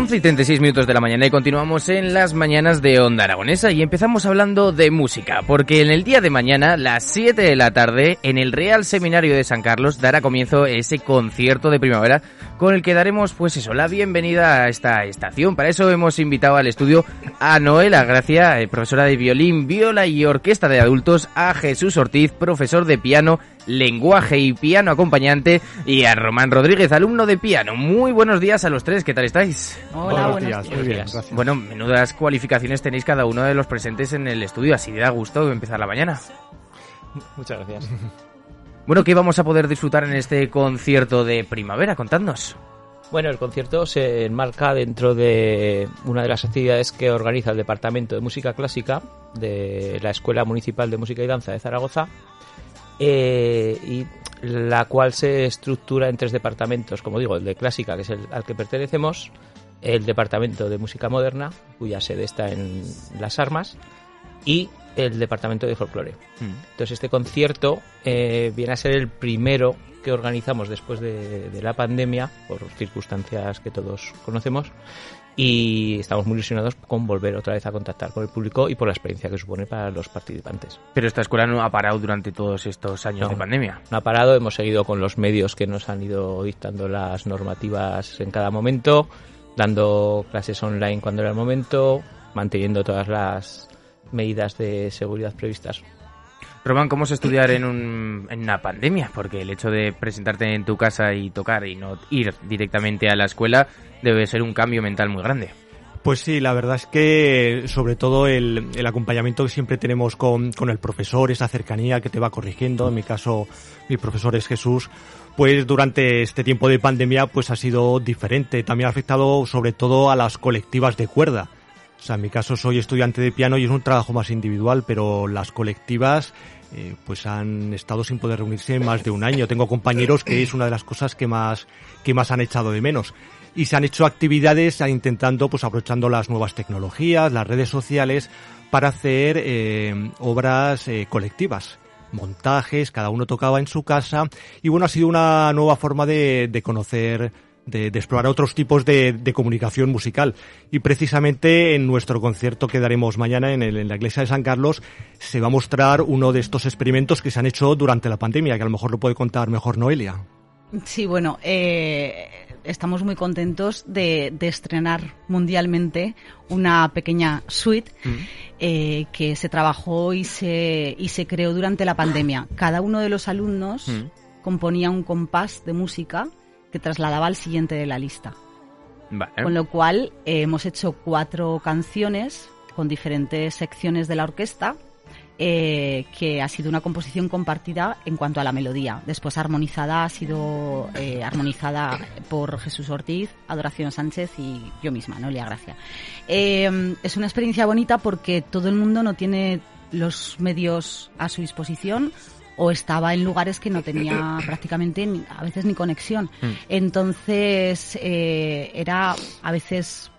Y 36 minutos de la mañana y continuamos en las mañanas de Onda Aragonesa y empezamos hablando de música, porque en el día de mañana, las 7 de la tarde, en el Real Seminario de San Carlos dará comienzo ese concierto de primavera con el que daremos, pues eso, la bienvenida a esta estación. Para eso hemos invitado al estudio a Noela Gracia, eh, profesora de violín, viola y orquesta de adultos, a Jesús Ortiz, profesor de piano lenguaje y piano acompañante, y a Román Rodríguez, alumno de piano. Muy buenos días a los tres, ¿qué tal estáis? Hola, buenos, días. Muy bien, gracias. Bueno, menudas cualificaciones tenéis cada uno de los presentes en el estudio, así da gusto empezar la mañana. Muchas gracias. Bueno, ¿qué vamos a poder disfrutar en este concierto de primavera? Contadnos. Bueno, el concierto se enmarca dentro de una de las actividades que organiza el Departamento de Música Clásica de la Escuela Municipal de Música y Danza de Zaragoza eh, y la cual se estructura en tres departamentos, como digo, el de clásica, que es el al que pertenecemos, el departamento de música moderna, cuya sede está en Las Armas, y el departamento de folclore. Mm. Entonces este concierto eh, viene a ser el primero que organizamos después de, la pandemia, por circunstancias que todos conocemos, y estamos muy ilusionados con volver otra vez a contactar con el público y por la experiencia que supone para los participantes. Pero esta escuela no ha parado durante todos estos años de pandemia. No ha parado, hemos seguido con los medios que nos han ido dictando las normativas en cada momento, dando clases online cuando era el momento, manteniendo todas las medidas de seguridad previstas. Román, ¿cómo es estudiar en, un, en una pandemia? Porque el hecho de presentarte en tu casa y tocar y no ir directamente a la escuela debe ser un cambio mental muy grande. Pues sí, la verdad es que sobre todo el, acompañamiento que siempre tenemos con, con, el profesor, esa cercanía que te va corrigiendo, en mi caso mi profesor es Jesús, pues durante este tiempo de pandemia pues ha sido diferente, también ha afectado sobre todo a las colectivas de cuerda en mi caso soy estudiante de piano y es un trabajo más individual, pero las colectivas eh, pues han estado sin poder reunirse más de un año. Tengo compañeros que es una de las cosas que más, que más han echado de menos. Y se han hecho actividades intentando, pues aprovechando las nuevas tecnologías, las redes sociales, para hacer eh, obras eh, colectivas montajes, cada uno tocaba en su casa y bueno, ha sido una nueva forma de, de conocer de, explorar otros tipos de, comunicación musical. Y precisamente en nuestro concierto que daremos mañana en, en, la iglesia de San Carlos se va a mostrar uno de estos experimentos que se han hecho durante la pandemia, que a lo mejor lo puede contar mejor Noelia. Sí, bueno, eh, estamos muy contentos de, estrenar mundialmente una pequeña suite mm. eh, que se trabajó y se, y se creó durante la pandemia. Cada uno de los alumnos mm. componía un compás de música que trasladaba al siguiente de la lista. Con lo cual eh, hemos hecho cuatro canciones con diferentes secciones de la orquesta, eh, que ha sido una composición compartida en cuanto a la melodía. Después armonizada ha sido eh, armonizada por Jesús Ortiz, Adoración Sánchez y yo misma, Noelia Gracia. es una experiencia bonita porque todo el mundo no tiene los medios a su disposición o estaba en lugares que no tenía prácticamente a veces ni conexión. Mm. Entonces eh, era a veces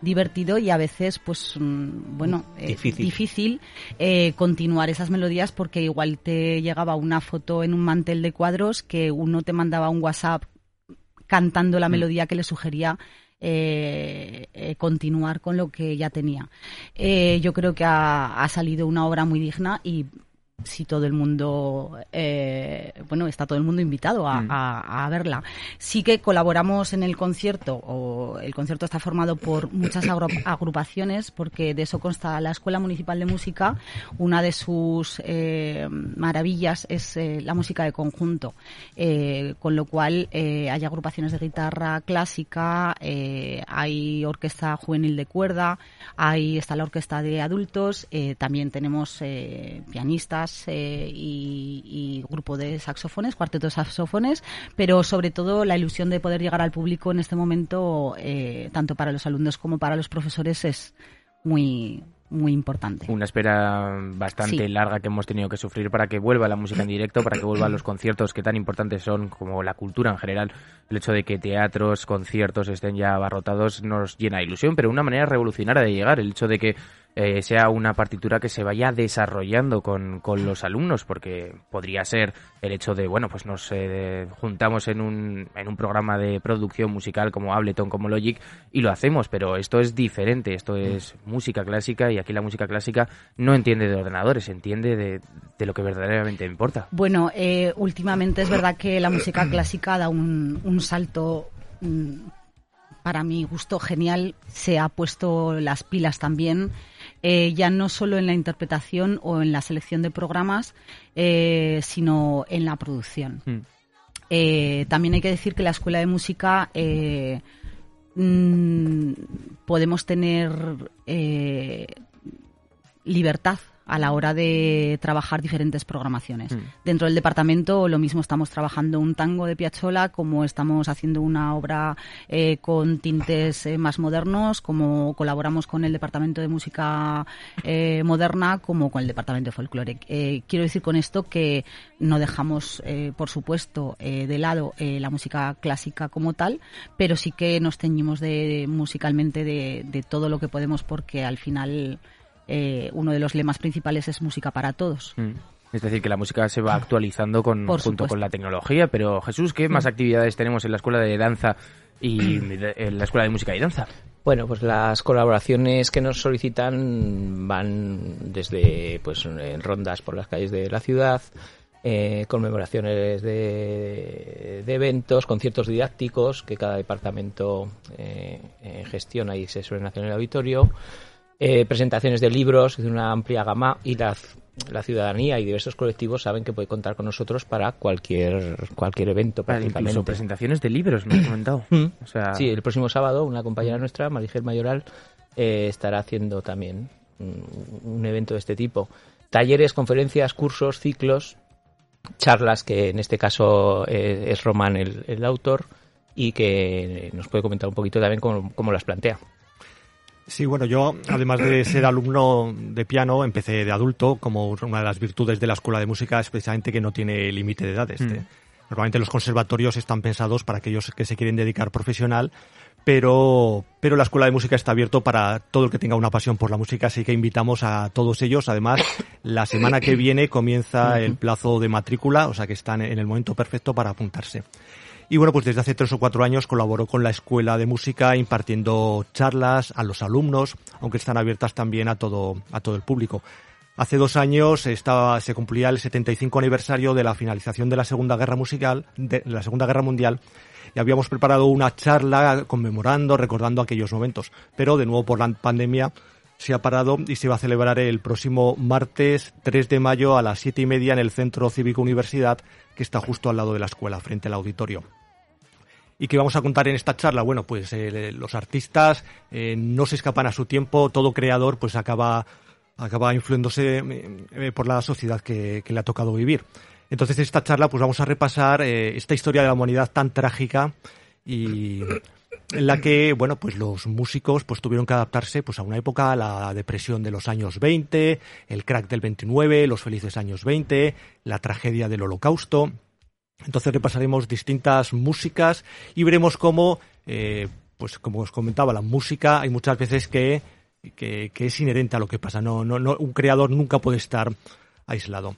divertido y a veces pues mm, bueno eh, difícil, eh, continuar esas melodías porque igual te llegaba una foto en un mantel de cuadros que uno te mandaba un WhatsApp cantando la mm. melodía que le sugería eh, continuar con lo que ya tenía. Yo creo que ha, ha, salido una obra muy digna y si todo el mundo, eh, bueno, está todo el mundo invitado a, mm. a, a, verla. Sí que colaboramos en el concierto, o el concierto está formado por muchas agrupaciones, porque de eso consta la Escuela Municipal de Música. Una de sus eh, maravillas es eh, la música de conjunto, con lo cual hay agrupaciones de guitarra clásica, hay orquesta juvenil de cuerda, hay está la orquesta de adultos, también tenemos pianistas, eh, y, y, grupo de saxofones, cuarteto de saxofones, pero sobre todo la ilusión de poder llegar al público en este momento, eh, tanto para los alumnos como para los profesores, es muy muy importante. Una espera bastante sí. larga que hemos tenido que sufrir para que vuelva la música en directo, para que vuelvan los conciertos que tan importantes son como la cultura en general. El hecho de que teatros, conciertos estén ya abarrotados nos llena de ilusión, pero una manera revolucionaria de llegar. El hecho de que eh, sea una partitura que se vaya desarrollando con, con, los alumnos, porque podría ser el hecho de, bueno, pues nos eh, juntamos en un, en un programa de producción musical como Ableton, como Logic, y lo hacemos, pero esto es diferente, esto es música clásica y aquí la música clásica no entiende de ordenadores, entiende de, de lo que verdaderamente importa. Bueno, eh, últimamente es verdad que la música clásica da un, un salto mm, para mi gusto genial, se ha puesto las pilas también eh, ya no solo en la interpretación o en la selección de programas, eh, sino en la producción. Mm. Eh, también hay que decir que la escuela de música mmm, podemos tener libertad a la hora de trabajar diferentes programaciones. Mm. Dentro del departamento lo mismo estamos trabajando un tango de Piazzolla como estamos haciendo una obra eh, con tintes eh, más modernos, como colaboramos con el departamento de música eh, moderna, como con el departamento de folclore. Quiero decir con esto que no dejamos, por supuesto, de lado la música clásica como tal, pero sí que nos teñimos de, musicalmente de, de todo lo que podemos porque al final eh, uno de los lemas principales es música para todos. Mm. Es decir, que la música se va actualizando con, junto supuesto. con la tecnología. Pero Jesús, ¿qué más mm. actividades tenemos en la Escuela de Danza y en la Escuela de Música y Danza? Bueno, pues las colaboraciones que nos solicitan van desde pues en rondas por las calles de la ciudad, eh, conmemoraciones de, de, eventos, conciertos didácticos que cada departamento eh, eh, gestiona y se suelen hacer en el auditorio eh, presentaciones de libros de una amplia gama y la, la, ciudadanía y diversos colectivos saben que puede contar con nosotros para cualquier cualquier evento prácticamente. Incluso presentaciones de libros, me has comentado. Mm. o sea... Sí, el próximo sábado una compañera nuestra, Marigel Mayoral, eh, estará haciendo también un, un evento de este tipo. Talleres, conferencias, cursos, ciclos, charlas, que en este caso eh, es Román el, el, autor, y que nos puede comentar un poquito también cómo, cómo las plantea. Sí, bueno, yo, además de ser alumno de piano, empecé de adulto, como una de las virtudes de la escuela de música es precisamente que no tiene límite de edad. Este. Mm. Normalmente los conservatorios están pensados para aquellos que se quieren dedicar profesional, pero, pero la escuela de música está abierto para todo el que tenga una pasión por la música, así que invitamos a todos ellos. Además, la semana que viene comienza el plazo de matrícula, o sea que están en el momento perfecto para apuntarse. Y bueno, pues desde hace tres o cuatro años colaboró con la Escuela de Música impartiendo charlas a los alumnos, aunque están abiertas también a todo, a todo el público. Hace dos años estaba, se cumplía el 75 aniversario de la finalización de la Segunda Guerra Musical, de la Segunda Guerra Mundial, y habíamos preparado una charla conmemorando, recordando aquellos momentos. Pero de nuevo por la pandemia se ha parado y se va a celebrar el próximo martes 3 de mayo a las siete y media en el Centro Cívico Universidad, que está justo al lado de la escuela, frente al auditorio. ¿Y qué vamos a contar en esta charla? Bueno, pues eh, los artistas eh, no se escapan a su tiempo, todo creador pues acaba, acaba influyéndose eh, por la sociedad que, que, le ha tocado vivir. Entonces, en esta charla pues vamos a repasar eh, esta historia de la humanidad tan trágica y en la que, bueno, pues los músicos pues tuvieron que adaptarse pues a una época, la depresión de los años 20, el crack del 29, los felices años 20, la tragedia del holocausto. Entonces repasaremos distintas músicas y veremos cómo, eh, pues como os comentaba, la música hay muchas veces que, que, que es inherente a lo que pasa. No, no, no, un creador nunca puede estar aislado.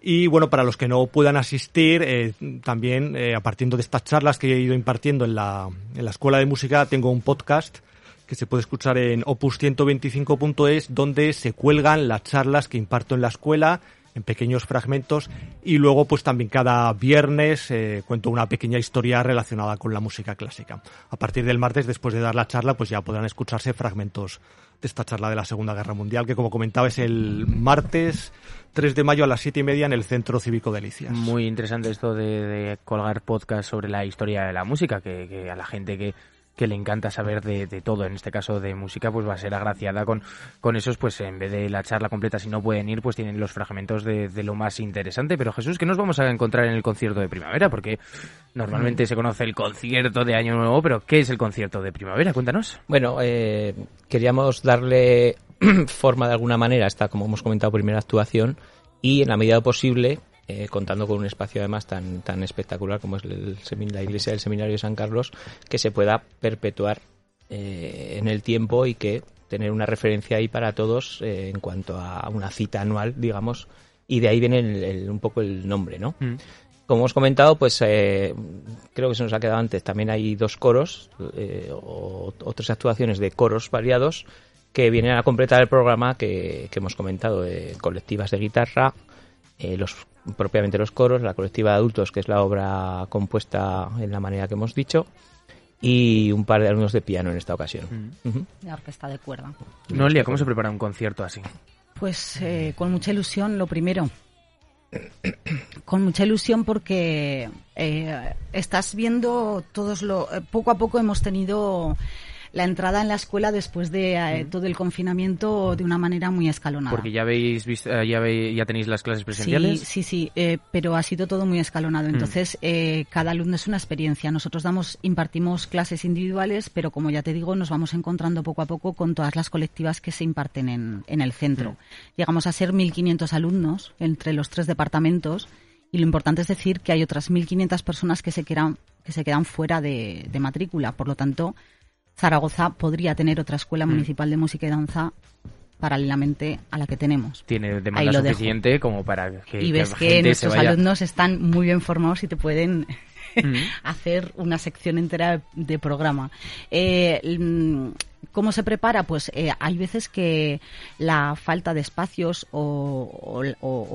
Y bueno, para los que no puedan asistir, eh, también eh, a partir de estas charlas que he ido impartiendo en la, en la Escuela de Música, tengo un podcast que se puede escuchar en opus125.es, donde se cuelgan las charlas que imparto en la escuela en pequeños fragmentos y luego pues también cada viernes eh, cuento una pequeña historia relacionada con la música clásica. A partir del martes, después de dar la charla, pues ya podrán escucharse fragmentos de esta charla de la Segunda Guerra Mundial, que como comentaba es el martes 3 de mayo a las 7 y media en el Centro Cívico de Delicias. Muy interesante esto de, colgar podcast sobre la historia de la música, que a la gente que que le encanta saber de, todo, en este caso de música, pues va a ser agraciada con, con esos, pues en vez de la charla completa, si no pueden ir, pues tienen los fragmentos de, lo más interesante. Pero Jesús, ¿qué nos vamos a encontrar en el concierto de primavera? Porque normalmente se conoce el concierto de Año Nuevo, pero ¿qué es el concierto de primavera? Cuéntanos. Bueno, eh, queríamos darle forma de alguna manera a esta, como hemos comentado, primera actuación y en la medida posible eh, contando con un espacio además tan, tan espectacular como es el, la iglesia del Seminario de San Carlos, que se pueda perpetuar eh, en el tiempo y que tener una referencia ahí para todos eh, en cuanto a una cita anual, digamos, y de ahí viene un poco el nombre, ¿no? Mm. Como hemos comentado, pues creo que se nos ha quedado antes. También hay dos coros o otras actuaciones de coros variados que vienen a completar el programa que, que hemos comentado, de colectivas de guitarra, los propiamente los coros, la colectiva de adultos, que es la obra compuesta en la manera que hemos dicho, y un par de alumnos de piano en esta ocasión. Mm. La orquesta de cuerda. Noelia, ¿cómo se prepara un concierto así? Pues eh, con mucha ilusión, lo primero. con mucha ilusión porque eh, estás viendo todos lo eh, poco a poco hemos tenido la entrada en la escuela después de eh, todo el confinamiento de una manera muy escalonada. Porque ya habéis visto, eh, ya, ya tenéis las clases presenciales. Sí, sí, sí, eh, pero ha sido todo muy escalonado. Entonces, cada alumno es una experiencia. Nosotros damos, impartimos clases individuales, pero como ya te digo, nos vamos encontrando poco a poco con todas las colectivas que se imparten en, en el centro. Llegamos a ser 1.500 alumnos entre los tres departamentos. Y lo importante es decir que hay otras 1.500 personas que se quedan, que se quedan fuera de, de matrícula. Por lo tanto, Zaragoza podría tener otra escuela mm. municipal de música y danza paralelamente a la que tenemos. Tiene demanda suficiente como para que Y ves que, nuestros alumnos están muy bien formados y te pueden mm. hacer una sección entera de programa. Eh, mm, ¿Cómo se prepara? Pues eh, hay veces que la falta de espacios o,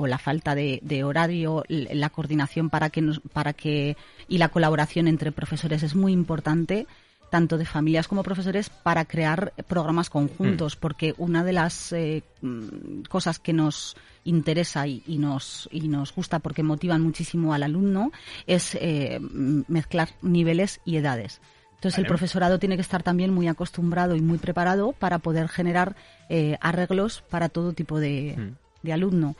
la falta de, de, horario, la coordinación para que, nos, para que y la colaboración entre profesores es muy importante tanto de familias como profesores para crear programas conjuntos, mm. porque una de las eh, mm, cosas que nos interesa y, nos y nos gusta porque motivan muchísimo al alumno es eh, mezclar niveles y edades. Entonces el profesorado tiene que estar también muy acostumbrado y muy preparado para poder generar eh, arreglos para todo tipo de, mm. alumno.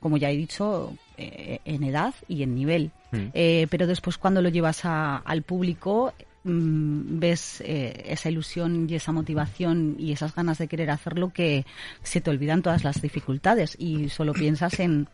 como ya he dicho, en edad y en nivel. pero después cuando lo llevas al público Mm, ves eh, esa ilusión y esa motivación y esas ganas de querer hacerlo que se te olvidan todas las dificultades y solo piensas en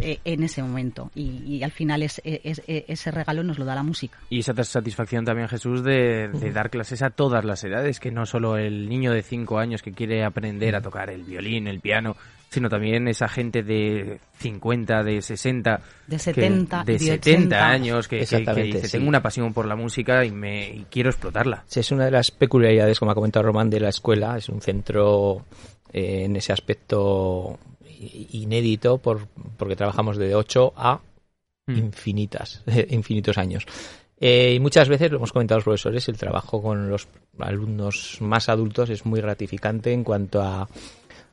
eh, en ese momento y, al final es, ese regalo nos lo da la música. Y esa satisfacción también, Jesús, de, dar clases a todas las edades, que no solo el niño de 5 años que quiere aprender a tocar el violín, el piano, sino también esa gente de 50, de 60, de 70, de, 70 años que, que, tengo una pasión por la música y me quiero explotarla. Sí, es una de las peculiaridades, como ha comentado Román, de la escuela. Es un centro eh, en ese aspecto inédito por, porque trabajamos de 8 a mm. infinitas, infinitos años. Eh, y muchas veces, lo hemos comentado los profesores, el trabajo con los alumnos más adultos es muy gratificante en cuanto a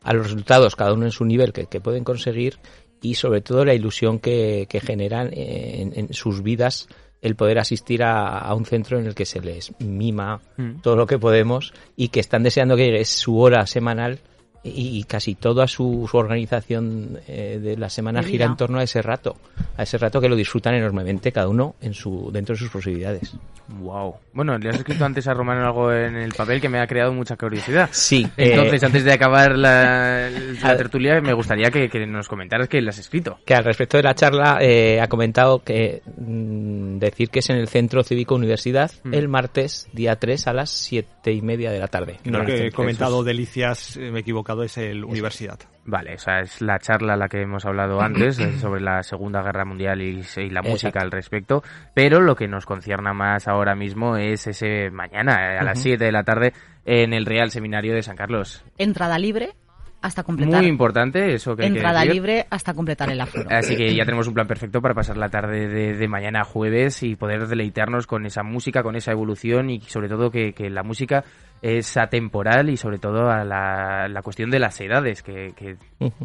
a los resultados, cada uno en su nivel que, pueden conseguir y sobre todo la ilusión que, generan en, sus vidas el poder asistir a, un centro en el que se les mima mm. todo lo que podemos y que están deseando que llegue su hora semanal y casi toda su, organización eh, de la semana gira en torno a ese rato, a ese rato que lo disfrutan enormemente cada uno en su dentro de sus posibilidades. Wow. Bueno, le has escrito antes a Romano algo en el papel que me ha creado mucha curiosidad. Sí. Entonces, eh, antes de acabar la, tertulia, me gustaría que, nos comentaras qué le has escrito. Que al respecto de la charla eh, ha comentado que mm, decir que es en el Centro Cívico Universidad mm. el martes, día 3, a las siete y media de la tarde. No, que he comentado delicias, me equivoco enfocado es el universidad. Vale, o sea, es la charla a la que hemos hablado antes sobre la Segunda Guerra Mundial y, y la música Exacto. al respecto, pero lo que nos concierne más ahora mismo es ese mañana eh, a las 7 de la tarde en el Real Seminario de San Carlos. Entrada libre hasta completar. Muy importante eso que hay que Entrada libre hasta completar el aforo. Así que ya tenemos un plan perfecto para pasar la tarde de, de mañana a jueves y poder deleitarnos con esa música, con esa evolución y sobre todo que, que la música es atemporal y sobre todo a la, la cuestión de las edades, que,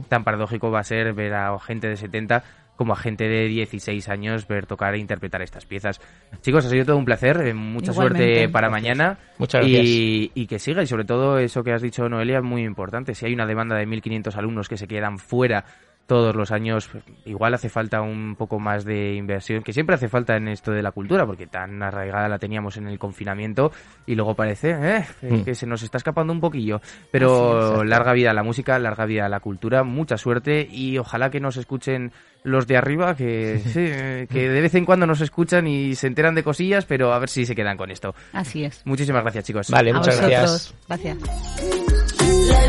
tan paradójico va a ser ver a gente de 70 como a gente de 16 años ver tocar e interpretar estas piezas. Chicos, ha sido todo un placer, eh, mucha Igualmente. suerte para Gracias. mañana Muchas y, y que siga y sobre todo eso que has dicho Noelia es muy importante. Si hay una demanda de 1.500 alumnos que se quedan fuera todos los años, igual hace falta un poco más de inversión, que siempre hace falta en esto de la cultura, porque tan arraigada la teníamos en el confinamiento y luego parece eh, Mm. que se nos está escapando un poquillo. Pero es. larga vida a la música, larga vida a la cultura, mucha suerte y ojalá que nos escuchen los de arriba, que, sí, eh, que de vez en cuando nos escuchan y se enteran de cosillas, pero a ver si se quedan con esto. Así es. Muchísimas gracias, chicos. Vale, a muchas vosotros. gracias. Gracias.